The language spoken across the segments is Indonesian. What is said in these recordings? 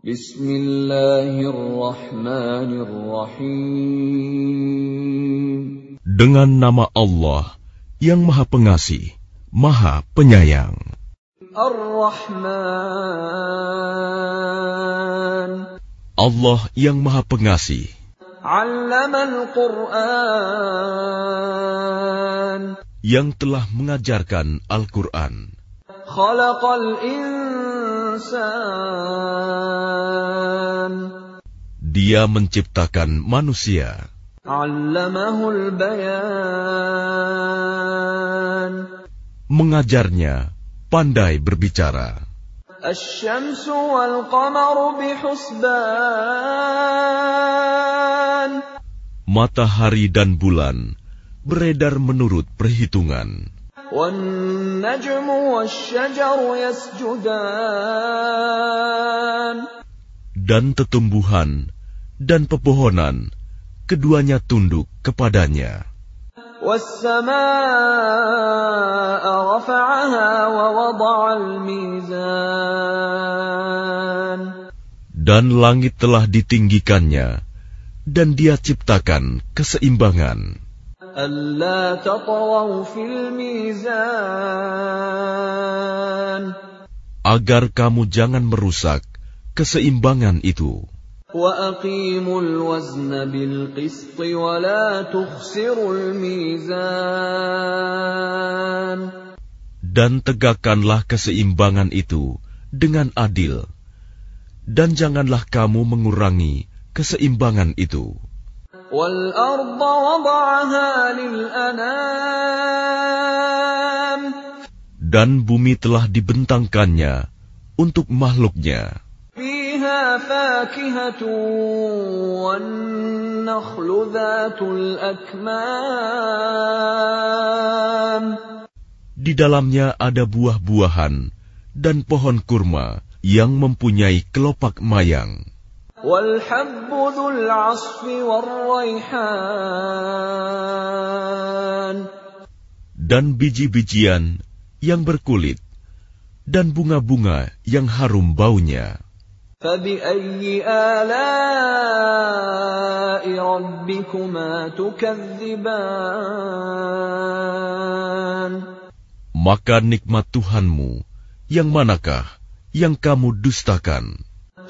Bismillahirrahmanirrahim. Dengan nama Allah yang Maha Pengasih, Maha Penyayang. Ar-Rahman. Allah yang Maha Pengasih. Allamal Quran. Yang telah mengajarkan Al-Quran. Dia menciptakan manusia. Mengajarnya pandai berbicara. Matahari dan bulan beredar menurut perhitungan. والنجم والشجر يسجدان Dan tetumbuhan dan pepohonan, keduanya tunduk kepadanya. والسماء رفعها ووضع الميزان Dan langit telah ditinggikannya, dan dia ciptakan keseimbangan. ألا تطغوا في الميزان Agar kamu jangan merusak keseimbangan itu. وأقيموا الوزن بالقسط ولا تخسروا الميزان Dan tegakkanlah keseimbangan itu dengan adil. Dan janganlah kamu mengurangi keseimbangan itu. والأرض وضعها للأنام Dan bumi telah dibentangkannya untuk makhluknya. فيها فاكهة والنخل ذات الأكمام Di dalamnya ada buah-buahan dan pohon kurma yang mempunyai kelopak mayang. والحب ذو العصف والريحان dan biji-bijian yang berkulit, dan bunga-bunga yang harum baunya. فبأي آلاء ربكما تكذبان Maka nikmat Tuhanmu, yang manakah yang kamu dustakan?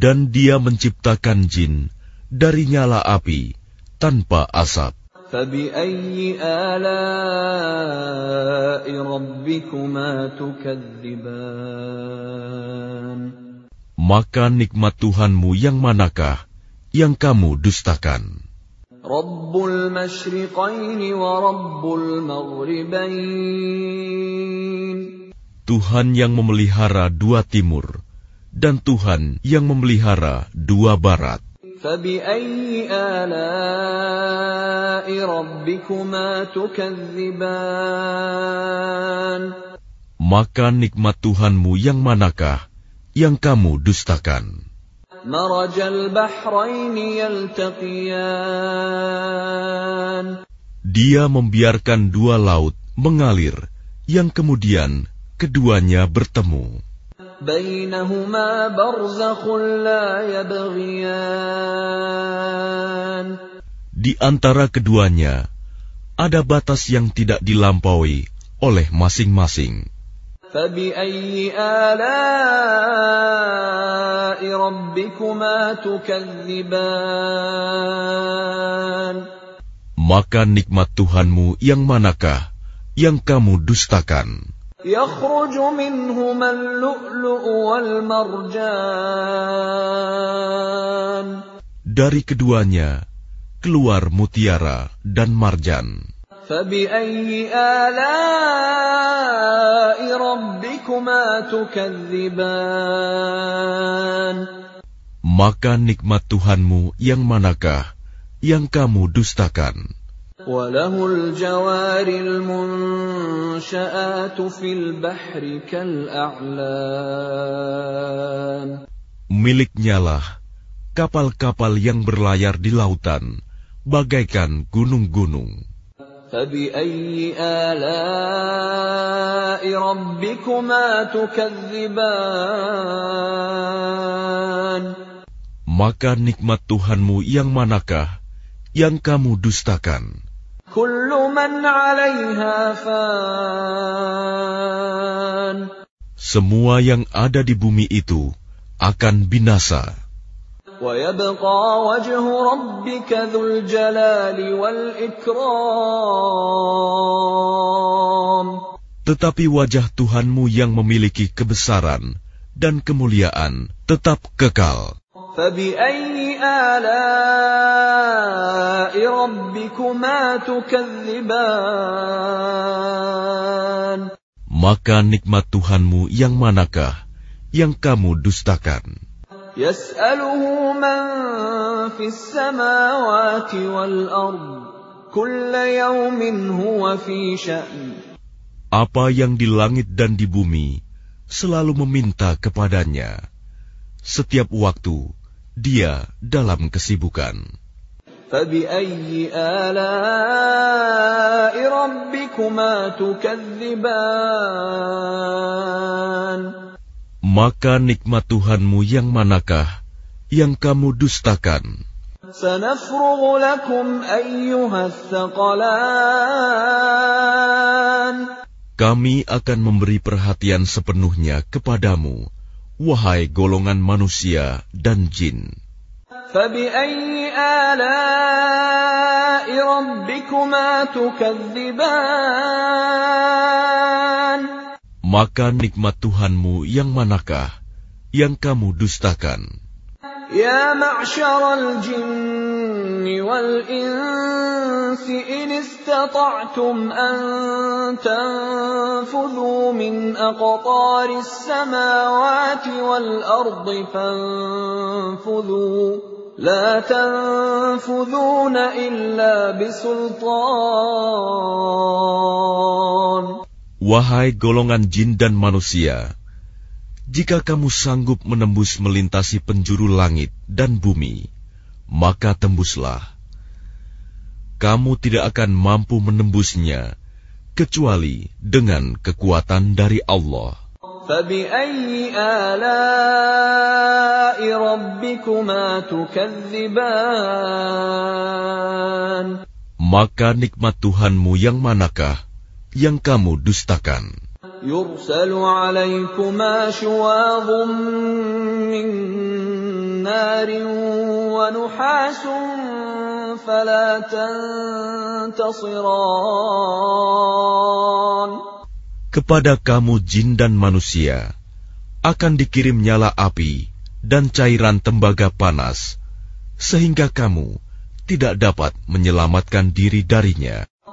dan dia menciptakan jin dari nyala api tanpa asap. Maka nikmat Tuhanmu yang manakah yang kamu dustakan? Rabbul wa Rabbul maghribain. Tuhan yang memelihara dua timur, dan Tuhan yang memelihara dua barat. Maka nikmat Tuhanmu yang manakah yang kamu dustakan? Dia membiarkan dua laut mengalir, yang kemudian keduanya bertemu. بينهما برزخ لا يبغيان Di antara keduanya ada batas yang tidak dilampaui oleh masing-masing. فبأي آلاء ربكما تكذبان Maka nikmat Tuhanmu yang manakah yang kamu dustakan? يخرج منهما اللؤلؤ والمرجان Dari keduanya keluar mutiara dan marjan. فبأي آلاء ربكما تكذبان Maka nikmat Tuhanmu yang manakah yang kamu dustakan? وله الجوار المنشآت في البحر كالأعلام Miliknyalah kapal-kapal yang berlayar di lautan, bagaikan gunung-gunung. فبأي آلاء ربكما تكذبان Maka nikmat Tuhanmu yang manakah yang kamu dustakan? Semua yang ada di bumi itu akan binasa. Tetapi wajah Tuhanmu yang memiliki kebesaran dan kemuliaan tetap kekal. فبأي آلاء ربكما تكذبان Maka nikmat Tuhanmu yang manakah yang kamu dustakan? يسأله من في السماوات والأرض كل يوم هو في شأن Apa yang di langit dan di bumi selalu meminta kepadanya. Setiap waktu dia dalam kesibukan. Maka nikmat Tuhanmu yang manakah yang kamu dustakan? Kami akan memberi perhatian sepenuhnya kepadamu, wahai golongan manusia dan jin. Maka nikmat Tuhanmu yang manakah yang kamu dustakan? يا معشر الجن والإنس إن استطعتم أن تنفذوا من أقطار السماوات والأرض فانفذوا لا تنفذون إلا بسلطان Wahai golongan jin dan manusia, jika kamu sanggup menembus melintasi penjuru langit dan bumi, maka tembuslah. Kamu tidak akan mampu menembusnya kecuali dengan kekuatan dari Allah. Maka nikmat Tuhanmu yang manakah yang kamu dustakan? يرسل عليكما شواظ من نار ونحاس فلا تنتصران Kepada kamu jin dan manusia akan dikirim nyala api dan cairan tembaga panas, sehingga kamu tidak dapat menyelamatkan diri darinya.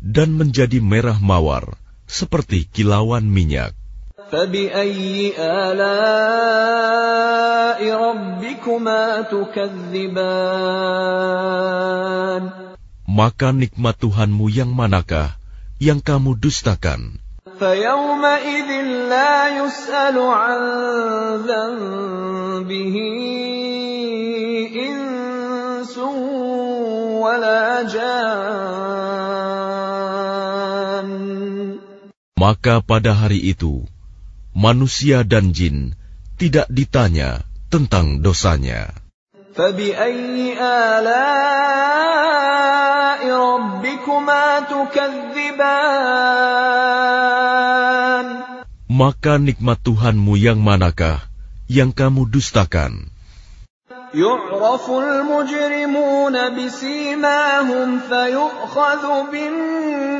dan menjadi merah mawar seperti kilauan minyak, فبأي آلاء ربكما تكذبان maka nikmat Tuhanmu yang manakah yang kamu dustakan? فيومئذ لا يسأل عن ذنبه إنس ولا جان Maka pada hari itu, manusia dan jin tidak ditanya tentang dosanya. فبأي آلاء ربكما تكذبان Maka nikmat Tuhanmu yang manakah yang kamu dustakan? يعرف المجرمون بسيماهم فيؤخذ بالنواصي والأقدام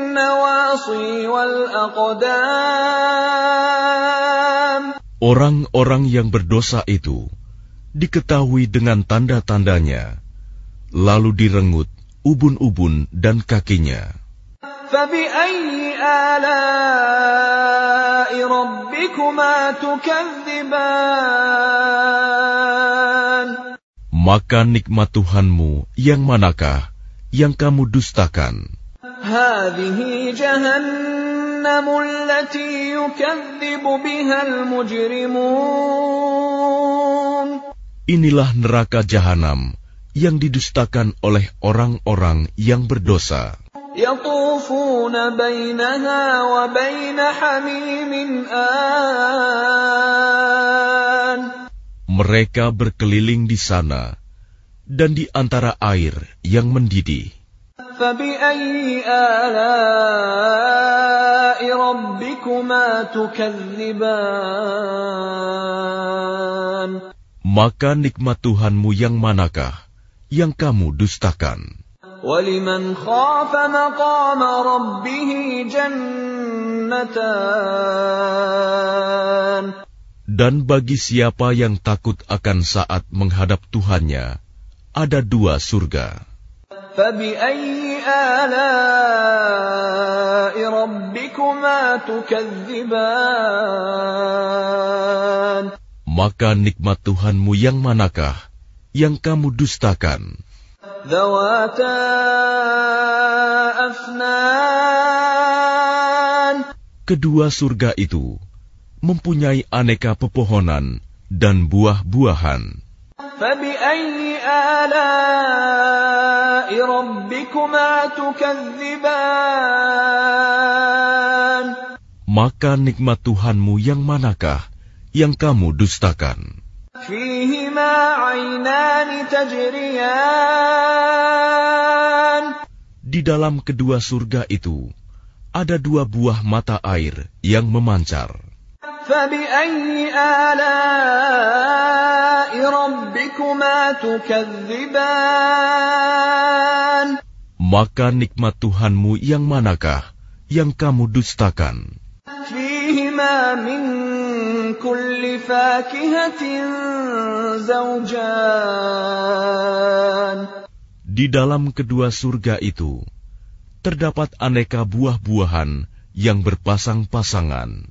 Orang-orang yang berdosa itu diketahui dengan tanda-tandanya, lalu direngut ubun-ubun dan kakinya. Maka nikmat Tuhanmu yang manakah yang kamu dustakan? هذه جهنم التي يكذب بها المجرمون Inilah neraka jahanam yang didustakan oleh orang-orang yang berdosa. يطوفون بينها وبين حميم آن Mereka berkeliling di sana dan di antara air yang mendidih. فبأي آلاء ربكما تكذبان Maka nikmat Tuhanmu yang manakah yang kamu dustakan? ولمن خاف مقام ربه جنتان Dan bagi siapa yang takut akan saat menghadap Tuhannya, ada dua surga. فبأي آلاء ربكما تكذبان Maka nikmat Tuhanmu yang manakah yang kamu dustakan? ذواتا أفنان Kedua surga itu mempunyai aneka pepohonan dan buah-buahan. فبأي آلاء ربكما تكذبان Maka nikmat Tuhanmu yang manakah yang kamu dustakan? Di dalam kedua surga itu ada dua buah mata air yang memancar. فبأي آلاء ربكما تكذبان Maka nikmat Tuhanmu yang manakah yang kamu dustakan? فيهما من كل فاكهة زوجان Di dalam kedua surga itu terdapat aneka buah-buahan yang berpasang-pasangan.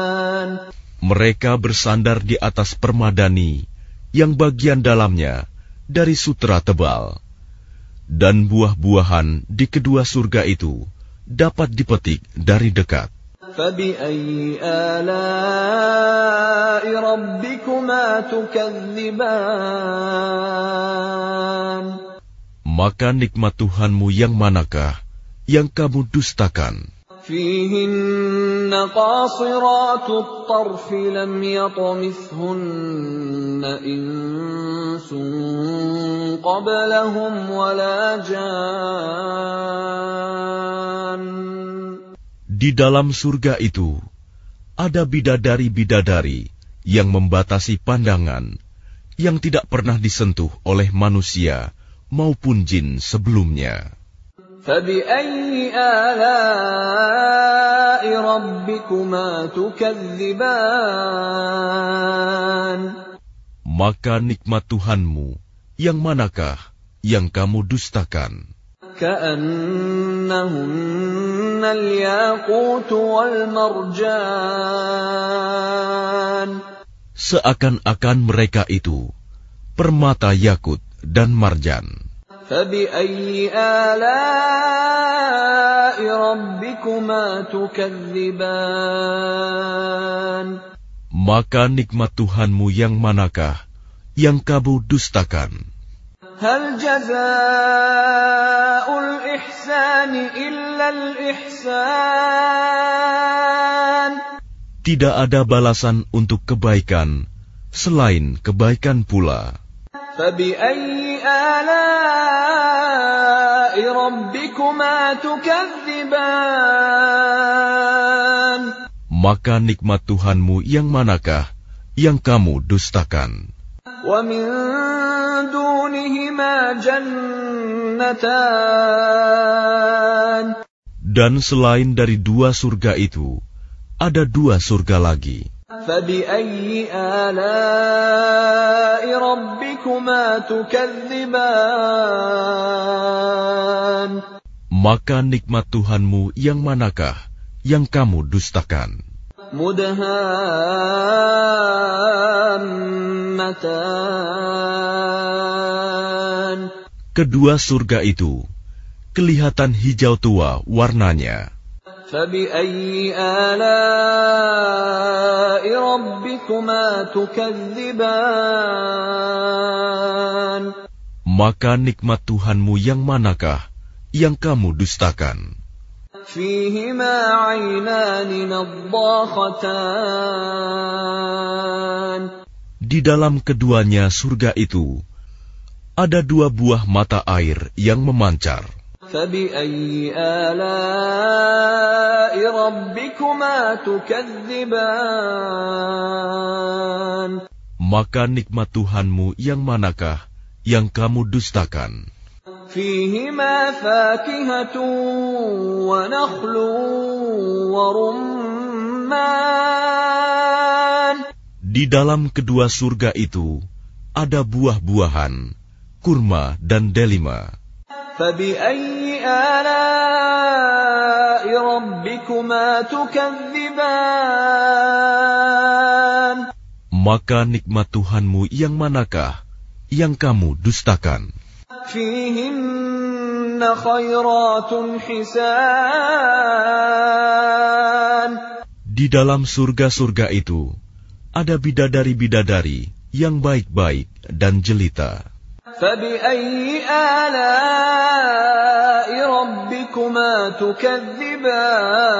Mereka bersandar di atas permadani yang bagian dalamnya dari sutra tebal, dan buah-buahan di kedua surga itu dapat dipetik dari dekat. Maka nikmat Tuhanmu yang manakah yang kamu dustakan? فيهن قاصرات الطرف لم يطمثهن إنس قبلهم ولا جان Di dalam surga itu ada bidadari-bidadari yang membatasi pandangan yang tidak pernah disentuh oleh manusia maupun jin sebelumnya. فبأي آلاء ربكما تكذبان Maka nikmat Tuhanmu yang manakah yang kamu dustakan? كأنهن الياقوت والمرجان Seakan-akan mereka itu permata yakut dan marjan. فبأي آلاء ربكما تكذبان Maka nikmat Tuhanmu yang manakah yang kamu dustakan? هل جزاء الإحسان إلا الإحسان Tidak ada balasan untuk kebaikan selain kebaikan pula. فبأي آلاء ربكما تكذبان Maka nikmat Tuhanmu yang manakah yang kamu dustakan? ومن دونهما جنتان Dan selain dari dua surga itu, ada dua surga lagi. فبأي آلاء ربكما تكذبان Maka nikmat Tuhanmu yang manakah yang kamu dustakan? مدهامتان Kedua surga itu kelihatan hijau tua warnanya. فبأي آلاء ربكما تكذبان Maka nikmat Tuhanmu yang manakah yang kamu dustakan? فيهما عينان نضاختان Di dalam keduanya surga itu ada dua buah mata air yang memancar. فبأي آلاء ربكما تكذبان Maka nikmat Tuhanmu yang manakah yang kamu dustakan? فيهما فاكهة ونخل ورمان Di dalam kedua surga itu ada buah-buahan, kurma dan delima. فبأي آلاء ربكما تكذبان Maka nikmat Tuhanmu yang manakah yang kamu dustakan? فيهن خيرات حسان Di dalam surga-surga itu ada bidadari-bidadari yang baik-baik dan jelita. فبأي آلاء ربكما تكذبان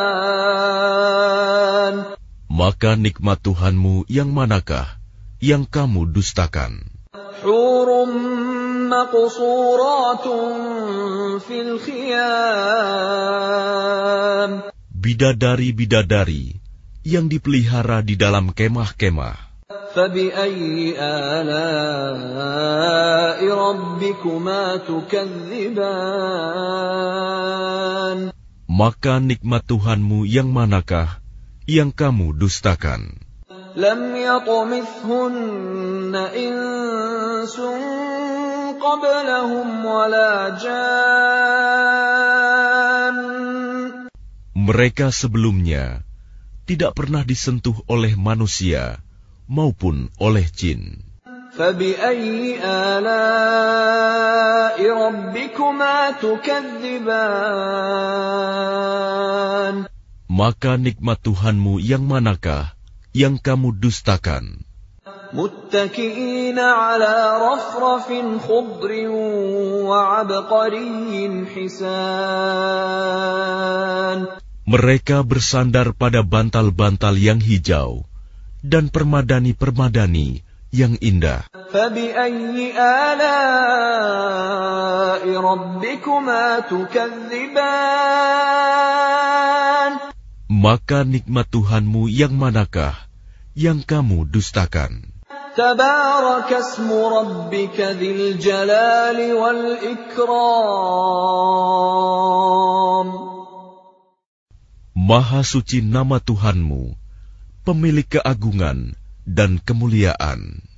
Maka nikmat Tuhanmu yang manakah yang kamu dustakan? حور مقصورات في الخيام Bidadari-bidadari yang dipelihara di dalam kemah-kemah. فبأي آلاء ربكما تكذبان Maka nikmat Tuhanmu yang manakah yang kamu dustakan? لم يطمثهن إنس قبلهم ولا جان Mereka sebelumnya tidak pernah disentuh oleh manusia maupun oleh jin. فبأي آلاء ربكما تكذبان Maka nikmat Tuhanmu yang manakah yang kamu dustakan? متكئين على رفرف خضر وعبقري حسان Mereka bersandar pada bantal-bantal yang hijau dan permadani-permadani yang indah. فبأي آلاء ربكما تكذبان Maka nikmat Tuhanmu yang manakah yang kamu dustakan? تبارك اسم ربك ذي الجلال والإكرام Maha suci nama Tuhanmu, pemilik keagungan dan kemuliaan.